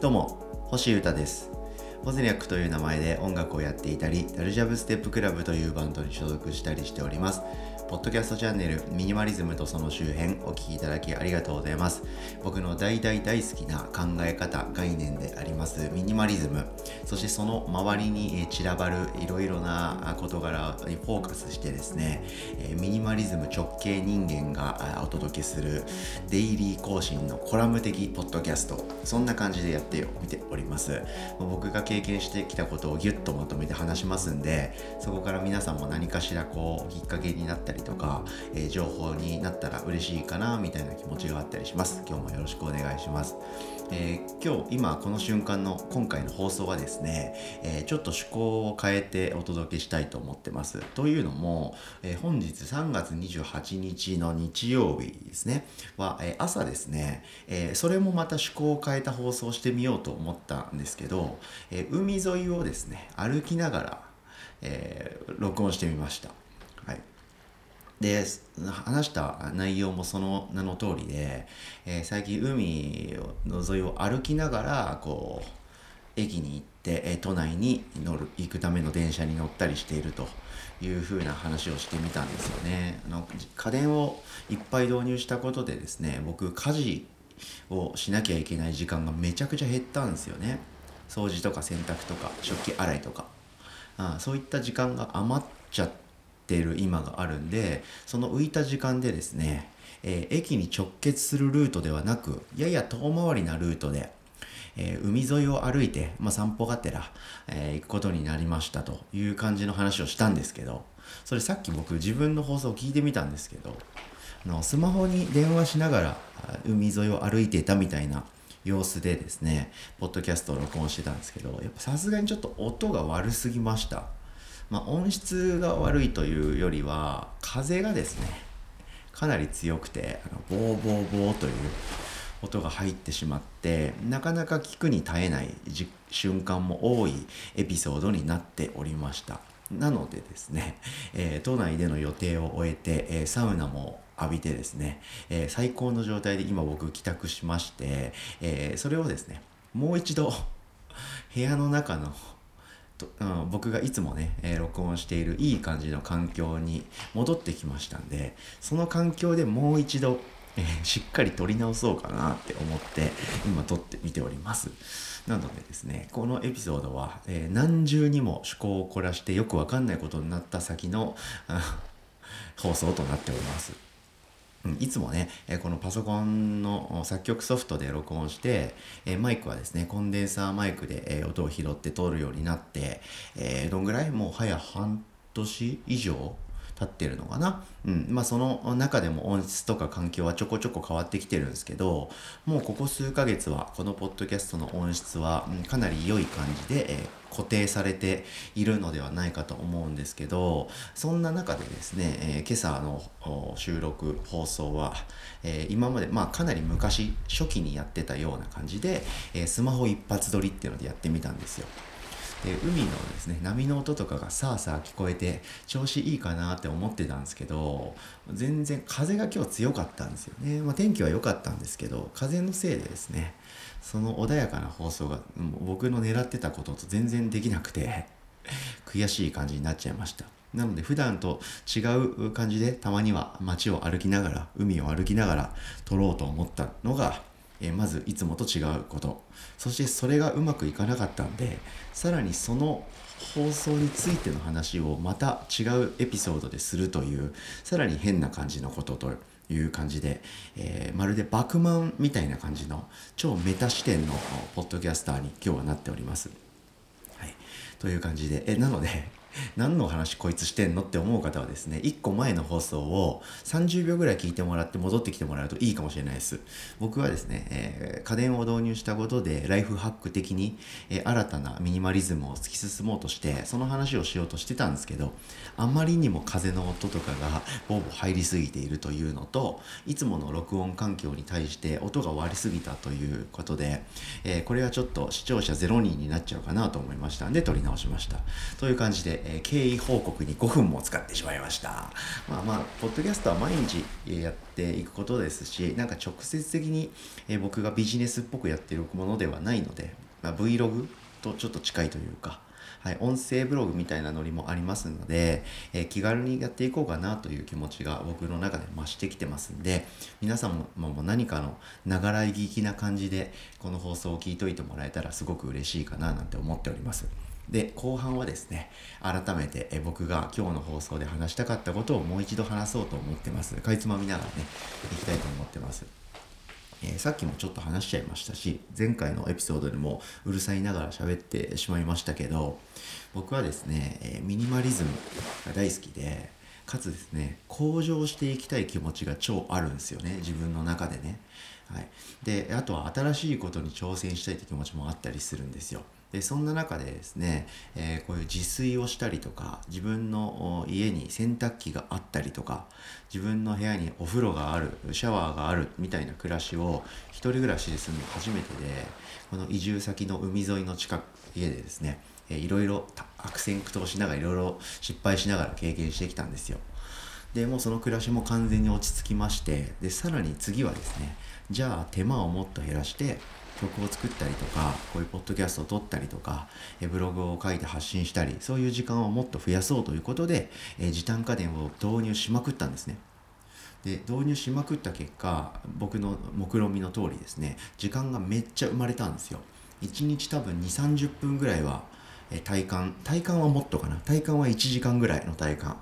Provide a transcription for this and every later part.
どうも星歌です。ポズニャックという名前で音楽をやっていたりダルジャブステップクラブというバンドに所属したりしております。ポッドキャストチャンネルミニマリズムとその周辺お聴きいただきありがとうございます。僕の大大大好きな考え方概念でありますミニマリズム。そしてその周りに散らばるいろいろな事柄にフォーカスしてですねミニマリズム直系人間がお届けするデイリー更新のコラム的ポッドキャスト。そんな感じでやってみております。僕が経経験してきたことをギュッとまとめて話しますんでそこから皆さんも何かしらこうきっかけになったりとか、えー、情報になったら嬉しいかなみたいな気持ちがあったりします。今日もよろしくお願いします、えー、今日今この瞬間の今回の放送はですね、えー、ちょっと趣向を変えてお届けしたいと思ってます。というのも、え本日3月28日の日曜日ですね。は、え朝ですね、えそれもまた趣向を変えた放送をしてみようと思ったんですけど、え海沿いをですね歩きながら、え録音してみました。で話した内容もその名の通りで、えー、最近海の沿いを歩きながらこう駅に行って、えー、都内に乗る行くための電車に乗ったりしているというふうな話をしてみたんですよね。あの家電をいっぱい導入したことでですね僕家事をしなきゃいけない時間がめちゃくちゃ減ったんですよね。掃除とか洗濯とか食器洗いとかあそういった時間が余っちゃってってる今があるんでその浮いた時間でですね、えー、駅に直結するルートではなくやや遠回りなルートで、えー、海沿いを歩いて、まあ、散歩がてら、えー、行くことになりましたという感じの話をしたんですけどそれさっき僕自分の放送を聞いてみたんですけどあのスマホに電話しながら海沿いを歩いていたみたいな様子でですねポッドキャストを録音してたんですけどやっぱさすがにちょっと音が悪すぎました。まあ、音質が悪いというよりは風がですねかなり強くてあのボーボーボーという音が入ってしまってなかなか聞くに耐えない瞬間も多いエピソードになっておりました。なのでですね、えー、都内での予定を終えて、えー、サウナも浴びてですね、えー、最高の状態で今僕帰宅しまして、えそれをですねもう一度部屋の中の、うん、僕がいつもね、えー、録音しているいい感じの環境に戻ってきましたんでその環境でもう一度、えー、しっかり撮り直そうかなって思って今撮ってみております。なのでですねこのエピソードは、えー、何重にも趣向を凝らしてよくわかんないことになった先の放送となっております。いつもね、このパソコンの作曲ソフトで録音して、マイクはですね、コンデンサーマイクで音を拾って通るようになって、どんぐらい？もう早半年以上？経ってるのかな？うん。まあその中でも音質とか環境はちょこちょこ変わってきてるんですけど、もうここ数ヶ月はこのポッドキャストの音質は、うん、かなり良い感じで、えー、固定されているのではないかと思うんですけど、そんな中でですね、えー、今朝の収録放送は、えー、今まで、まあかなり昔、初期にやってたような感じで、えスマホ一発撮りっていうのでやってみたんですよ。で海のですね波の音とかがさあさあ聞こえて調子いいかなって思ってたんですけど全然風が今日強かったんですよね、まあ、天気は良かったんですけど風のせいでですねその穏やかな放送が僕の狙ってたことと全然できなくて悔しい感じになっちゃいました。なので普段と違う感じでたまには街を歩きながら海を歩きながら撮ろうと思ったのがえまずいつもと違うこと。そしてそれがうまくいかなかったんでさらにその放送についての話をまた違うエピソードでするというさらに変な感じのことという感じで、えー、まるでバクマンみたいな感じの超メタ視点のポッドキャスターに今日はなっております。はい、という感じで。えなので何の話こいつしてんのって思う方はですね、1個前の放送を30秒ぐらい聞いてもらって戻ってきてもらうといいかもしれないです。僕はですね、えー、家電を導入したことでライフハック的に、えー、新たなミニマリズムを突き進もうとして、その話をしようとしてたんですけど、あまりにも風の音とかがボーボー入りすぎているというのと、いつもの録音環境に対して音が割りすぎたということで、えー、これはちょっと視聴者0人になっちゃうかなと思いましたんで、撮り直しました。という感じで、えー、経緯報告に5分も使ってしまいました。まあまあポッドキャストは毎日やっていくことですしなんか直接的に、えー、僕がビジネスっぽくやってるものではないので、まあ、Vlog とちょっと近いというかはい、音声ブログみたいなノリもありますので、えー、気軽にやっていこうかなという気持ちが僕の中で増してきてますんで、皆さんももう何かのながら聞きな感じで、この放送を聞いといてもらえたらすごく嬉しいかななんて思っております。で後半はですね改めて僕が今日の放送で話したかったことをもう一度話そうと思ってますかいつまみながらねいきたいと思ってますえー、さっきもちょっと話しちゃいましたし前回のエピソードでもうるさいながら喋ってしまいましたけど僕はですね、え、ミニマリズムが大好きでかつですね向上していきたい気持ちが超あるんですよね自分の中でね。はい、であとは新しいことに挑戦したいって気持ちもあったりするんですよ。でそんな中でですね、えー、こういう自炊をしたりとか自分の家に洗濯機があったりとか自分の部屋にお風呂があるシャワーがあるみたいな暮らしを一人暮らしでするの初めてでこの移住先の海沿いの近く家でですね、えー、いろいろ悪戦苦闘しながらいろいろ失敗しながら経験してきたんですよ。でもうその暮らしも完全に落ち着きましてでさらに次はですねじゃあ手間をもっと減らして曲を作ったりとかこういうポッドキャストを撮ったりとかブログを書いて発信したりそういう時間をもっと増やそうということで時短家電を導入しまくったんですね。で導入しまくった結果僕の目論見みの通りですね時間がめっちゃ生まれたんですよ。1日多分2 3 0分ぐらいは体感体感はもっとかな。体感は1時間ぐらいの体感。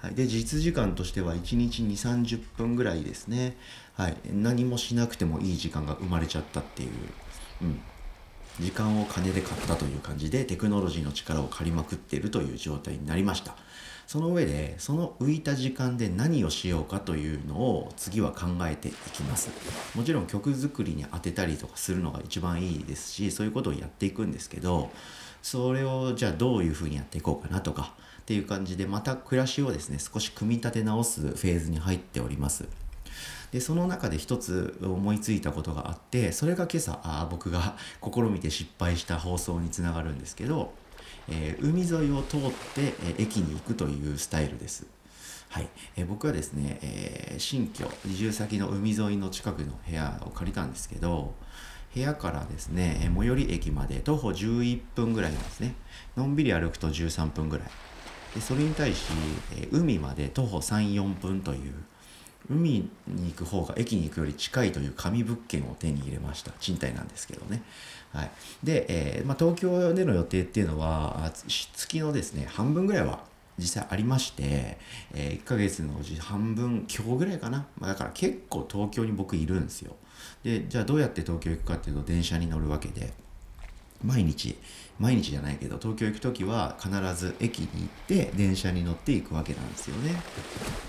はい、で実時間としては1日2 3 0分ぐらいですね、はい、何もしなくてもいい時間が生まれちゃったっていう、うん、時間を金で買ったという感じでテクノロジーの力を借りまくっているという状態になりました。その上でその浮いた時間で何をしようかというのを次は考えていきます。もちろん曲作りに当てたりとかするのが一番いいですしそういうことをやっていくんですけどそれをじゃあどういうふうにやっていこうかなとかっていう感じでまた暮らしをですね少し組み立て直すフェーズに入っております。でその中で一つ思いついたことがあってそれが今朝あ僕が 試みて失敗した放送につながるんですけど、えー、海沿いを通って、え、駅に行くというスタイルです。はい、えー、僕はですね、えー、新居移住先の海沿いの近くの部屋を借りたんですけど部屋からですね最寄り駅まで徒歩11分ぐらいなんですね。のんびり歩くと13分ぐらい。でそれに対し、え海まで徒歩34分という海に行く方が駅に行くより近いという紙物件を手に入れました。賃貸なんですけどね、はい、で、えー、まあ、東京での予定っていうのは月のですね半分ぐらいは実際ありまして、えー、1ヶ月のうち半分今日ぐらいかな、まあ、だから結構東京に僕いるんですよ。でじゃあどうやって東京行くかっていうと電車に乗るわけで。毎日毎日じゃないけど東京行く時は必ず駅に行って電車に乗っていくわけなんですよね。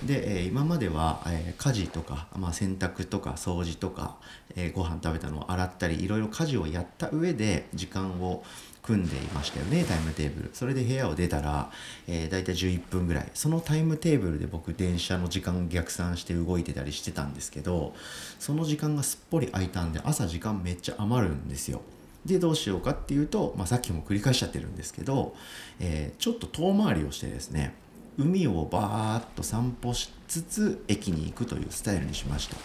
で、えー、今までは、えー、家事とか、まあ、洗濯とか掃除とか、えー、ご飯食べたのを洗ったりいろいろ家事をやった上で時間を組んでいましたよねタイムテーブルそれで部屋を出たら、えー、大体11分ぐらいそのタイムテーブルで僕電車の時間を逆算して動いてたりしてたんですけどその時間がすっぽり空いたんで朝時間めっちゃ余るんですよ。でどうしようかっていうと、まあ、さっきも繰り返しちゃってるんですけど、えー、ちょっと遠回りをしてですね海をバーッと散歩しつつ駅に行くというスタイルにしました。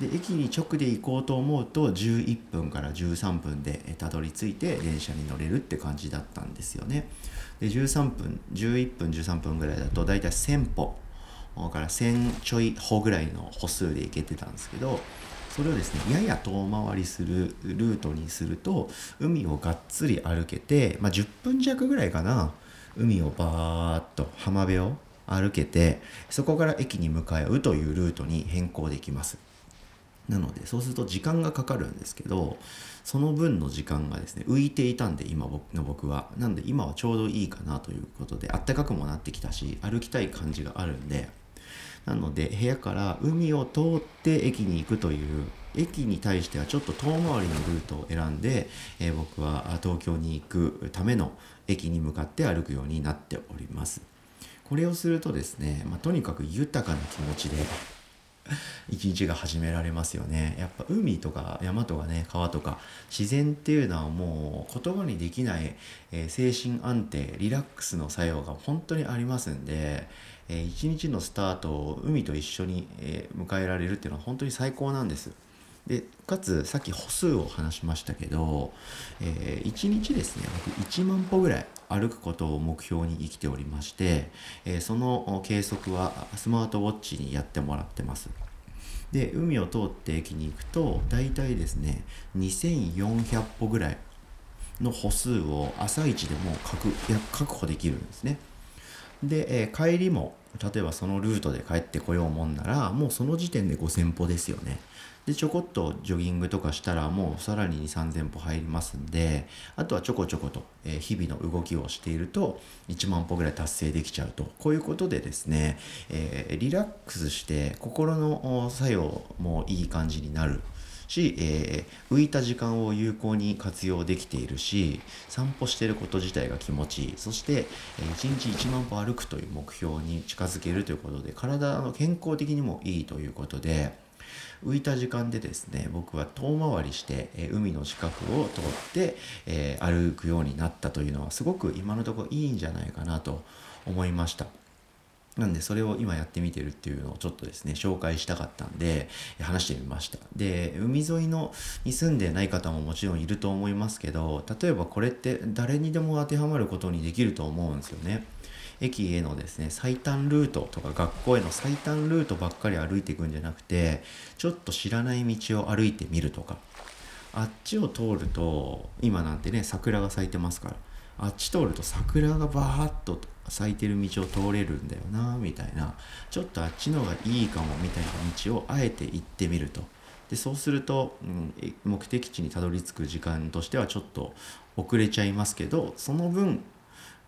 で駅に直で行こうと思うと11分から13分でたどり着いて電車に乗れるって感じだったんですよね。で13分11分13分ぐらいだとだいたい1000歩から1000ちょい歩ぐらいの歩数で行けてたんですけどそれをですねやや遠回りするルートにすると海をがっつり歩けて、まあ、10分弱ぐらいかな。海をバーッと浜辺を歩けてそこから駅に向かうというルートに変更できます。なのでそうすると時間がかかるんですけどその分の時間がですね浮いていたんで今の僕は。なんで今はちょうどいいかなということであったかくもなってきたし歩きたい感じがあるんで。なので部屋から海を通って駅に行くという駅に対してはちょっと遠回りのルートを選んで、えー、僕は東京に行くための駅に向かって歩くようになっております。これをするとですね、まあ、とにかく豊かな気持ちで 一日が始められますよねやっぱ海とか山とかね川とか自然っていうのはもう言葉にできない、えー、精神安定リラックスの作用が本当にありますんで、えー、一日のスタートを海と一緒に、えー、迎えられるっていうのは本当に最高なんです。でかつさっき歩数を話しましたけど、えー、1日ですね僕1万歩ぐらい歩くことを目標に生きておりまして、えー、その計測はスマートウォッチにやってもらってます。で海を通って駅に行くと大体ですね2400歩ぐらいの歩数を朝一でも確確保できるんですね。で、えー、帰りも例えばそのルートで帰ってこようもんならもうその時点で5000歩ですよね。でちょこっとジョギングとかしたらもうさらに2 3 0 0 0歩入りますんであとはちょこちょこと、え、日々の動きをしていると1万歩ぐらい達成できちゃうと。こういうことでですね、えー、リラックスして心の作用もいい感じになる。し、えー、浮いた時間を有効に活用できているし散歩してること自体が気持ちいいそして、えー、1日1万歩歩くという目標に近づけるということで体の健康的にもいいということで浮いた時間でですね僕は遠回りして、え海の近くを通って、えー、歩くようになったというのはすごく今のところいいんじゃないかなと思いました。なんでそれを今やってみてるっていうのをちょっとですね紹介したかったんで話してみました。で海沿いのに住んでない方ももちろんいると思いますけど例えばこれって誰にでも当てはまることにできると思うんですよね。駅へのですね最短ルートとか学校への最短ルートばっかり歩いていくんじゃなくてちょっと知らない道を歩いてみるとか。あっちを通ると今なんてね桜が咲いてますから。あっち通ると桜がバーッと咲いてる道を通れるんだよなみたいな。ちょっとあっちの方がいいかもみたいな道をあえて行ってみると。でそうすると、うん、目的地にたどり着く時間としてはちょっと遅れちゃいますけどその分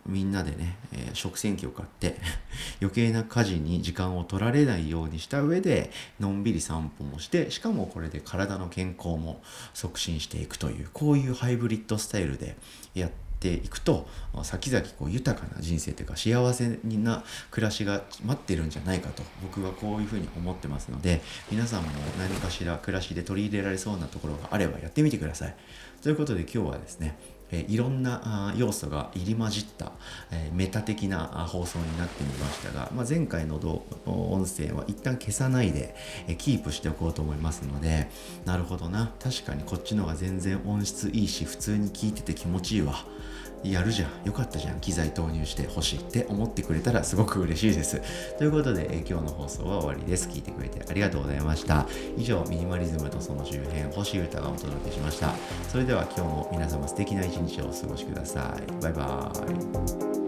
みんなでね、えー、食洗機を買って 余計な家事に時間を取られないようにした上でのんびり散歩もしてしかもこれで体の健康も促進していくというこういうハイブリッドスタイルでやってていくと先々こう豊かな人生というか幸せな暮らしが待ってるんじゃないかと僕はこういうふうに思ってますので皆さんも何かしら暮らしで取り入れられそうなところがあればやってみてください。ということで今日はですねえいろんな要素が入り混じった、えメタ的な放送になってみましたが、まあ、前回の音声は一旦消さないで、えキープしておこうと思いますのでなるほどな。確かにこっちの方が全然音質いいし普通に聞いてて気持ちいいわ。やるじゃん。よかったじゃん。機材投入してほしいって思ってくれたらすごく嬉しいです。ということで、え今日の放送は終わりです。聞いてくれてありがとうございました。以上ミニマリズムとその周辺星歌がお届けしました。それでは今日も皆様素敵な一日をお過ごしください。バイバーイ。